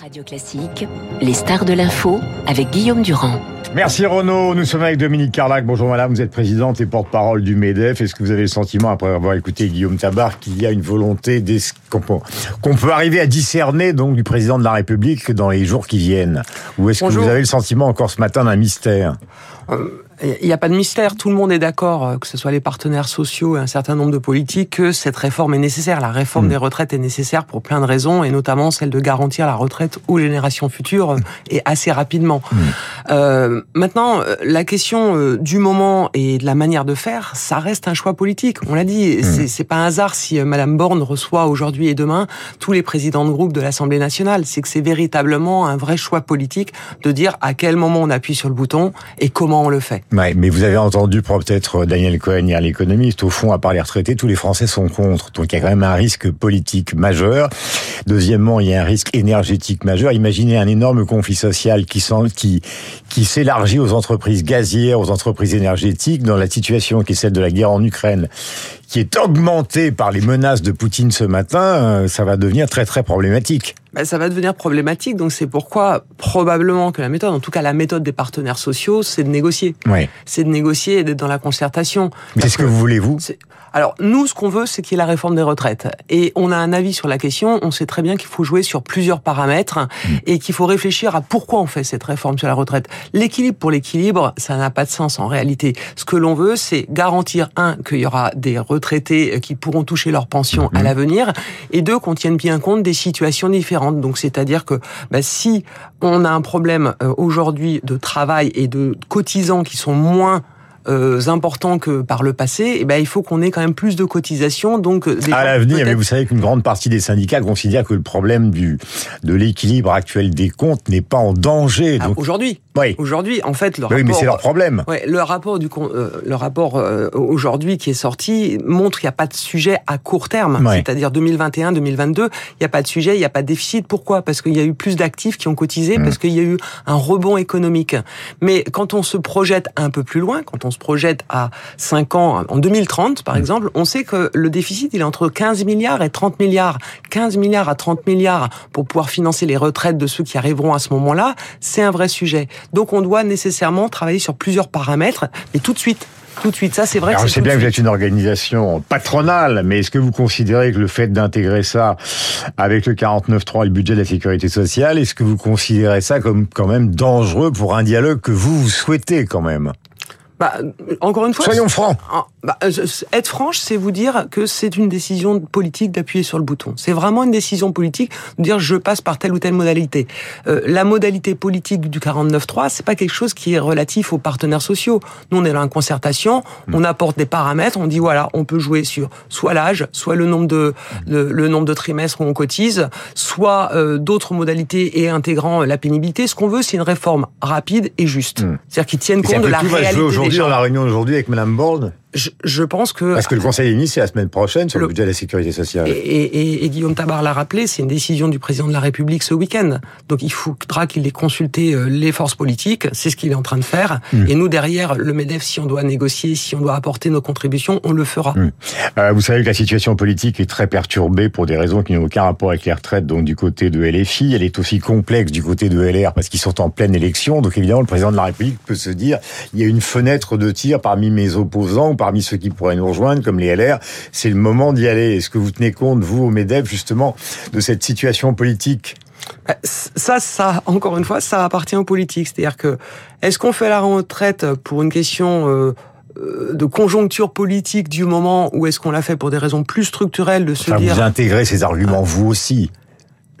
Radio Classique, les stars de l'info avec Guillaume Durand. Merci Renaud, nous sommes avec Dominique Carlac. Bonjour madame, vous êtes présidente et porte-parole du MEDEF. Est-ce que vous avez le sentiment, après avoir écouté Guillaume Tabar, qu'il y a une volonté qu'on peut arriver à discerner donc du président de la République dans les jours qui viennent? Ou est-ce que vous avez le sentiment encore ce matin d'un mystère? Euh, il n'y a pas de mystère, tout le monde est d'accord, euh, que ce soit les partenaires sociaux et un certain nombre de politiques, que cette réforme est nécessaire. La réforme mm. des retraites est nécessaire pour plein de raisons, et notamment celle de garantir la retraite aux générations futures, mm. et assez rapidement. Mm. Euh, maintenant, euh, la question euh, du moment et de la manière de faire, ça reste un choix politique. On l'a dit, c'est pas un hasard si Madame Borne reçoit aujourd'hui et demain tous les présidents de groupe de l'Assemblée nationale. C'est que c'est véritablement un vrai choix politique de dire à quel moment on appuie sur le bouton et comment on le fait. Mais vous avez entendu peut-être Daniel Cohen hier, l'économiste. Au fond, à part les retraités, tous les Français sont contre. Donc il y a quand même un risque politique majeur. Deuxièmement, il y a un risque énergétique majeur. Imaginez un énorme conflit social qui, qui s'élargit aux entreprises gazières, aux entreprises énergétiques, dans la situation qui est celle de la guerre en Ukraine, qui est augmentée par les menaces de Poutine ce matin, euh, ça va devenir très très problématique. Ben, ça va devenir problématique, donc c'est pourquoi probablement que la méthode, en tout cas la méthode des partenaires sociaux, c'est de négocier. Oui. C'est de négocier et d'être dans la concertation. Mais c'est ce que vous voulez, vous? Alors nous, ce qu'on veut, c'est qu'il y ait la réforme des retraites. Et on a un avis sur la question. On sait très bien qu'il faut jouer sur plusieurs paramètres mmh. et qu'il faut réfléchir à pourquoi on fait cette réforme sur la retraite. L'équilibre pour l'équilibre, ça n'a pas de sens en réalité. Ce que l'on veut, c'est garantir un qu'il y aura des retraités qui pourront toucher leur pension à mmh. l'avenir, et deux qu'on tienne bien compte des situations différentes. Donc c'est-à-dire que bah, si on a un problème euh, aujourd'hui de travail et de cotisants qui sont moins euh, importants que par le passé, et eh ben il faut qu'on ait quand même plus de cotisations. Donc euh, à l'avenir, mais vous savez qu'une grande partie des syndicats considèrent que le problème du de l'équilibre actuel des comptes n'est pas en danger. Ah, aujourd'hui, oui. aujourd'hui, en fait, le oui, mais c'est leur problème. Ouais, le rapport du euh, le rapport aujourd'hui qui est sorti montre qu'il n'y a pas de sujet à court terme, c'est-à-dire 2021-2022, il n'y a pas de sujet, il n'y a pas de déficit. Pourquoi? Parce qu'il y a eu plus d'actifs qui ont cotisé, mmh. parce qu'il y a eu un rebond économique. Mais quand on se projette un peu plus loin, quand on se projette à 5 ans, en 2030 par mm. exemple, on sait que le déficit il est entre 15 milliards et 30 milliards. 15 milliards à 30 milliards pour pouvoir financer les retraites de ceux qui arriveront à ce moment-là, c'est un vrai sujet. Donc on doit nécessairement travailler sur plusieurs paramètres, et tout de suite tout de suite. Ça, c'est vrai. Alors, je sais bien que vous êtes une organisation patronale, mais est-ce que vous considérez que le fait d'intégrer ça avec le 49.3 et le budget de la sécurité sociale, est-ce que vous considérez ça comme quand même dangereux pour un dialogue que vous, vous souhaitez quand même? Bah, encore une fois. Soyons francs. Bah, euh, être franche, c'est vous dire que c'est une décision politique d'appuyer sur le bouton. C'est vraiment une décision politique de dire je passe par telle ou telle modalité. Euh, la modalité politique du 49.3, c'est pas quelque chose qui est relatif aux partenaires sociaux. Nous, on est là en concertation, hmm. on apporte des paramètres, on dit voilà, on peut jouer sur soit l'âge, soit le nombre de le, nombre de trimestres où on cotise, soit euh, d'autres modalités et intégrant la pénibilité. Ce qu'on veut, c'est une réforme rapide et juste, hmm. c'est-à-dire qui tienne compte de la réalité dans la réunion aujourd'hui avec Mme Borne je, pense que... Parce que le Conseil des c'est la semaine prochaine sur le, budget de la sécurité sociale. Et, et, Guillaume Tabar l'a rappelé, c'est une décision du président de la République ce week-end. Donc il faudra qu'il ait consulté euh, les forces politiques, c'est ce qu'il est en train de faire. Hmm. Et nous, derrière, le MEDEF, si on doit négocier, si on doit apporter nos contributions, on le fera. Hmm. Euh, vous savez que la situation politique est très perturbée pour des raisons qui n'ont aucun rapport avec les retraites, donc du côté de LFI. Elle est aussi complexe du côté de LR parce qu'ils sont en pleine élection. Donc évidemment, le président de la République peut se dire, il y a une fenêtre de tir parmi mes opposants parmi ceux qui pourraient nous rejoindre, comme les LR, c'est le moment d'y aller. Est-ce que vous tenez compte, vous, au MEDEF, justement, de cette situation politique? Bah, ça, ça, encore une fois, ça appartient aux politiques. C'est-à-dire que, est-ce qu'on fait la retraite pour une question euh, euh, de conjoncture politique du moment ou est-ce qu'on l'a fait pour des raisons plus structurelles de se dire... Vous intégrez ces arguments, vous aussi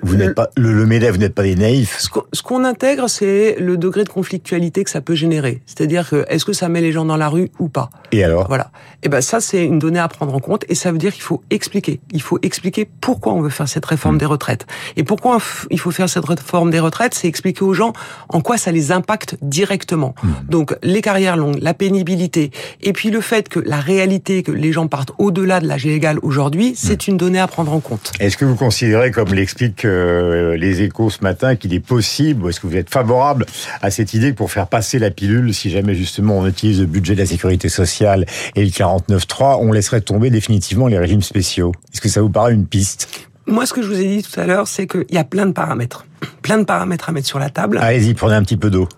vous n'êtes pas le, le MEDEF, vous n'êtes pas des naïfs. Ce qu'on intègre, c'est le degré de conflictualité que ça peut générer. C'est-à-dire que est-ce que ça met les gens dans la rue ou pas? Et alors? Voilà. Et eh ben ça, c'est une donnée à prendre en compte, et ça veut dire qu'il faut expliquer. Il faut expliquer pourquoi on veut faire cette réforme hmm. des retraites. Et pourquoi il faut faire cette réforme des retraites, c'est expliquer aux gens en quoi ça les impacte directement. Hmm. Donc les carrières longues, la pénibilité, et puis le fait que la réalité, que les gens partent au-delà de l'âge légal aujourd'hui, c'est hmm. une donnée à prendre en compte. Est-ce que vous considérez, comme l'explique euh, les échos ce matin qu'il est possible, est-ce que vous êtes favorable à cette idée que pour faire passer la pilule, si jamais justement on utilise le budget de la sécurité sociale et le 49.3, on laisserait tomber définitivement les régimes spéciaux? Est-ce que ça vous paraît une piste? Moi, ce que je vous ai dit tout à l'heure, c'est qu'il y a plein de paramètres plein de paramètres à mettre sur la table. Allez-y, prenez un petit peu d'eau.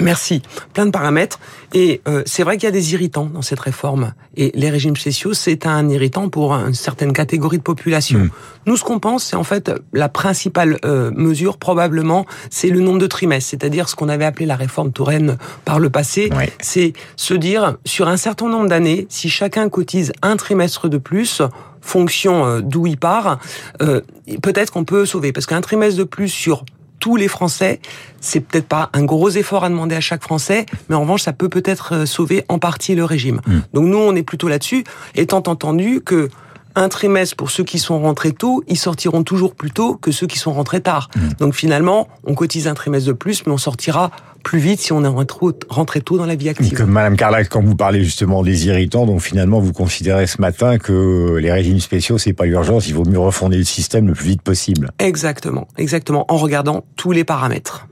Merci. Plein de paramètres. Et euh, c'est vrai qu'il y a des irritants dans cette réforme. Et les régimes spéciaux, c'est un irritant pour une certaine catégorie de population. Hmm. Nous, ce qu'on pense, c'est en fait la principale euh, mesure, probablement, c'est le nombre de trimestres. C'est-à-dire ce qu'on avait appelé la réforme Touraine par le passé. C'est se dire, sur un certain nombre d'années, si chacun cotise un trimestre de plus, fonction euh, d'où il part, peut-être qu'on peut sauver. Parce qu'un trimestre de plus sur tous les Français. C'est peut-être pas un gros effort à demander à chaque Français, mais en revanche, ça peut peut-être euh, sauver en partie le régime. Hmm. Donc nous, on est plutôt là-dessus, étant entendu que un trimestre pour ceux qui sont rentrés tôt, ils sortiront toujours plus tôt que ceux qui sont rentrés tard. Hmm. Donc finalement, on cotise un trimestre de plus, mais on sortira plus vite si on est rentré tôt dans la vie active. Madame Carlac, quand vous parlez justement des irritants, donc finalement vous considérez ce matin que les régimes spéciaux c'est pas l'urgence, il vaut mieux refonder le système le plus vite possible. Exactement, exactement, en regardant tous les paramètres.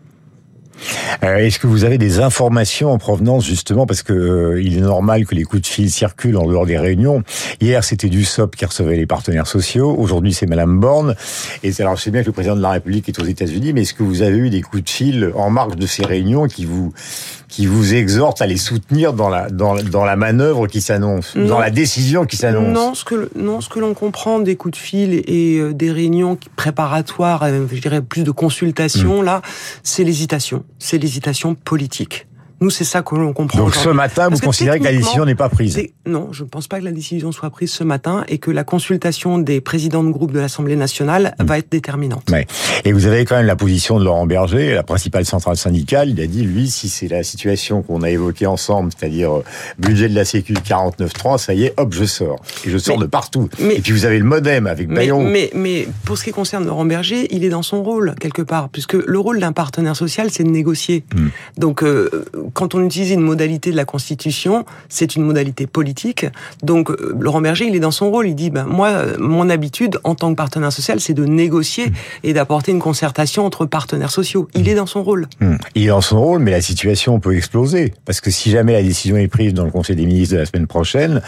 Euh, est-ce que vous avez des informations en provenance justement parce que euh, il est normal que les coups de fil circulent en dehors des réunions. Hier c'était du SOP qui recevait les partenaires sociaux. Aujourd'hui c'est Madame Borne. Et alors je sais bien que le président de la République est aux États-Unis, mais est-ce que vous avez eu des coups de fil en marge de ces réunions qui vous qui vous exhorte à les soutenir dans la dans, dans la manœuvre qui s'annonce, dans la décision qui s'annonce? Non, ce que non, ce que l'on comprend des coups de fil et euh, des réunions préparatoires, je dirais plus de consultations hmm. là, c'est l'hésitation, c'est l'hésitation politique. Nous, c'est ça que l'on comprend. Donc ce matin, vous considérez que la décision n'est pas prise Non, je ne pense pas que la décision soit prise ce matin et que la consultation des présidents de groupe de l'Assemblée nationale hmm. va être déterminante. Ouais. Et vous avez quand même la position de Laurent Berger, la principale centrale syndicale. Il a dit, lui, si c'est la situation qu'on a évoquée ensemble, c'est-à-dire euh, budget de la Sécu 49.3, ça y est, hop, je sors. Et je sors de partout. et puis vous avez le modem avec Bayon. Mais, mais, pour ce qui concerne Laurent Berger, il est dans son rôle, quelque part, puisque le rôle d'un partenaire social, c'est de négocier. Hmm. Donc, euh, quand on utilise une modalité de la Constitution, c'est une modalité politique. Donc euh, Laurent Berger, il est dans son rôle. Il dit, ben moi, euh, mon habitude en tant que partenaire social, c'est de négocier et d'apporter une concertation entre partenaires sociaux. Il est dans son rôle. Hmm. Il est dans son rôle, mais la situation peut exploser parce que si jamais la décision est prise dans le Conseil des ministres de la semaine prochaine,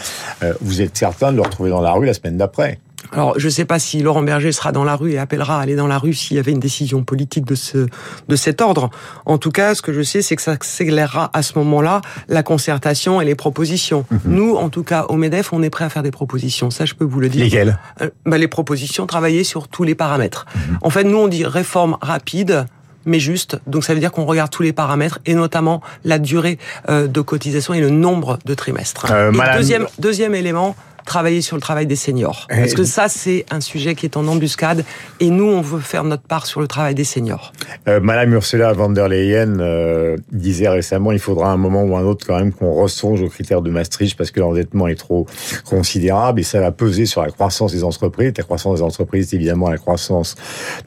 euh, vous êtes certain de le retrouver dans la rue la semaine d'après. Alors, je ne sais pas si Laurent Berger sera dans la rue et appellera à aller dans la rue s'il y avait une décision politique de ce de cet ordre. En tout cas, ce que je sais, c'est que ça accélérera à ce moment-là la concertation et les propositions. Mhm. Nous, en tout cas, au Medef, on est prêt à faire des propositions. Ça, je peux vous le dire. Lesquelles? Euh, bah, Les propositions, travailler sur tous les paramètres. Mhm. En fait, nous, on dit réforme rapide mais juste. Donc ça veut dire qu'on regarde tous les paramètres et notamment la durée euh, de cotisation et le nombre de trimestres. Euh, deuxième, deuxième élément, travailler sur le travail des seniors. Parce que ça, c'est un sujet qui est en embuscade et nous, on veut faire notre part sur le travail des seniors. Euh, Madame Ursula von der Leyen euh, disait récemment il faudra un moment ou un autre quand même qu'on ressonge aux critères de Maastricht parce que l'endettement est trop considérable et ça va peser sur la croissance des entreprises. La croissance des entreprises, c'est évidemment la croissance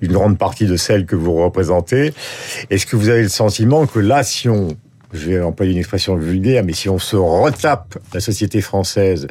d'une grande partie de celles que vous représentez. Est-ce que vous avez le sentiment que là, si on je vais employer une expression vulgaire, mais si on se retape la société française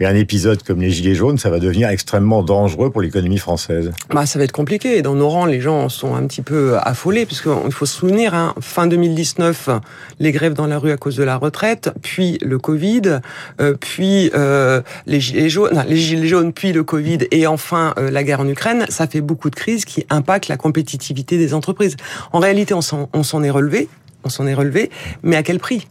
et un épisode comme les Gilets jaunes, ça va devenir extrêmement dangereux pour l'économie française. Bah, ça va être compliqué. Dans nos rangs, les gens sont un petit peu affolés, puisqu'il faut se souvenir, hein, fin 2019, les grèves dans la rue à cause de la retraite, puis le Covid, euh, puis euh, les Gilets jaunes, les Gilets jaunes, puis le Covid, et enfin euh, la guerre en Ukraine, ça fait beaucoup de crises qui impactent la compétitivité des entreprises. En réalité, on s'en est relevé, on s'en est relevé, mais à quel prix?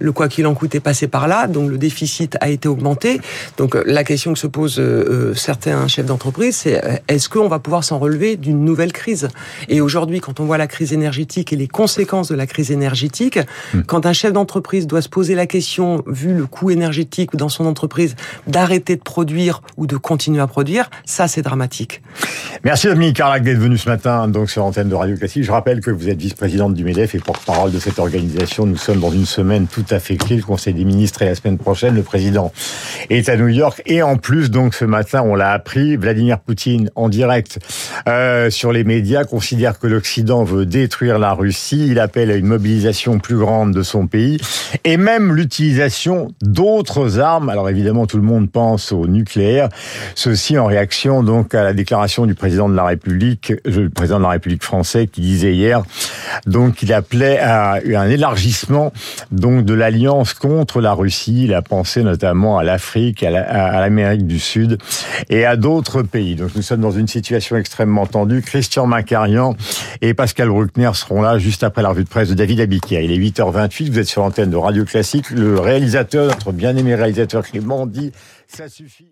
Le quoi qu'il en coûte est passé par là, donc le déficit a été augmenté. Donc euh, la question que se posent euh, euh, certains chefs d'entreprise, c'est est-ce qu'on va pouvoir s'en relever d'une nouvelle crise? Et aujourd'hui, quand on voit la crise énergétique et les conséquences de la crise énergétique, hmm. quand un chef d'entreprise doit se poser la question, vu le coût énergétique dans son entreprise, d'arrêter de produire ou de continuer à produire, ça c'est dramatique. Merci Dominique Carlac d'être venu ce matin donc sur l'antenne de Radio Classique. Je rappelle que vous êtes vice-présidente du MEDEF et porte-parole de cette organisation. Nous sommes dans une semaine tout tout à fait Le Conseil des ministres et la semaine prochaine, le président est à New York. Et en plus, donc ce matin, on l'a appris, Vladimir Poutine en direct euh, sur les médias considère que l'Occident veut détruire la Russie. Il appelle à une mobilisation plus grande de son pays et même l'utilisation d'autres armes. Alors évidemment, tout le monde pense au nucléaire. Ceci en réaction donc à la déclaration du président de la République, le président de la République français, qui disait hier Donc il appelait à un élargissement donc de l'alliance contre la Russie. Il a pensé notamment à l'Afrique, à l'Amérique du Sud et à d'autres pays. Donc nous sommes dans une situation extrêmement tendue. Christian Macarian et Pascal Bruckner seront là juste après la revue de presse de David Abiquier. Il est 8h28, vous êtes sur l'antenne de Radio Classique. Le réalisateur, notre bien-aimé réalisateur Clément dit ça suffit.